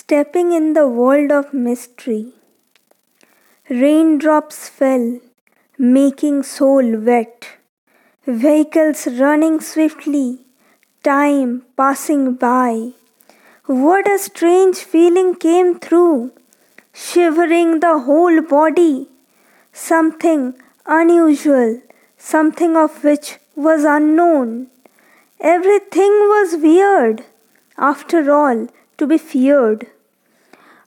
Stepping in the world of mystery. Raindrops fell, making soul wet. Vehicles running swiftly, time passing by. What a strange feeling came through, shivering the whole body. Something unusual, something of which was unknown. Everything was weird, after all, to be feared.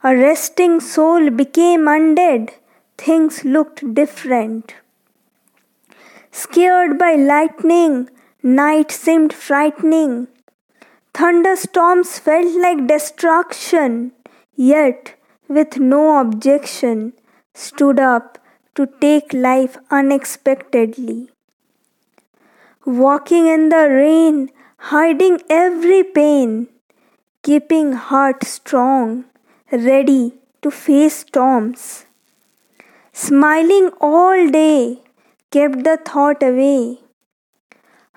A resting soul became undead, things looked different. Scared by lightning, night seemed frightening. Thunderstorms felt like destruction, yet, with no objection, stood up to take life unexpectedly. Walking in the rain, hiding every pain, keeping heart strong, ready to face storms. Smiling all day kept the thought away.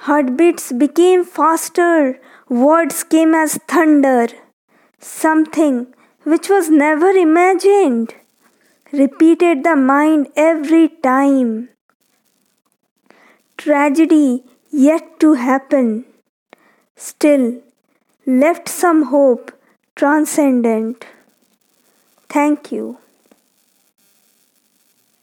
Heartbeats became faster, words came as thunder. Something which was never imagined repeated the mind every time. Tragedy yet to happen, still left some hope transcendent. Thank you.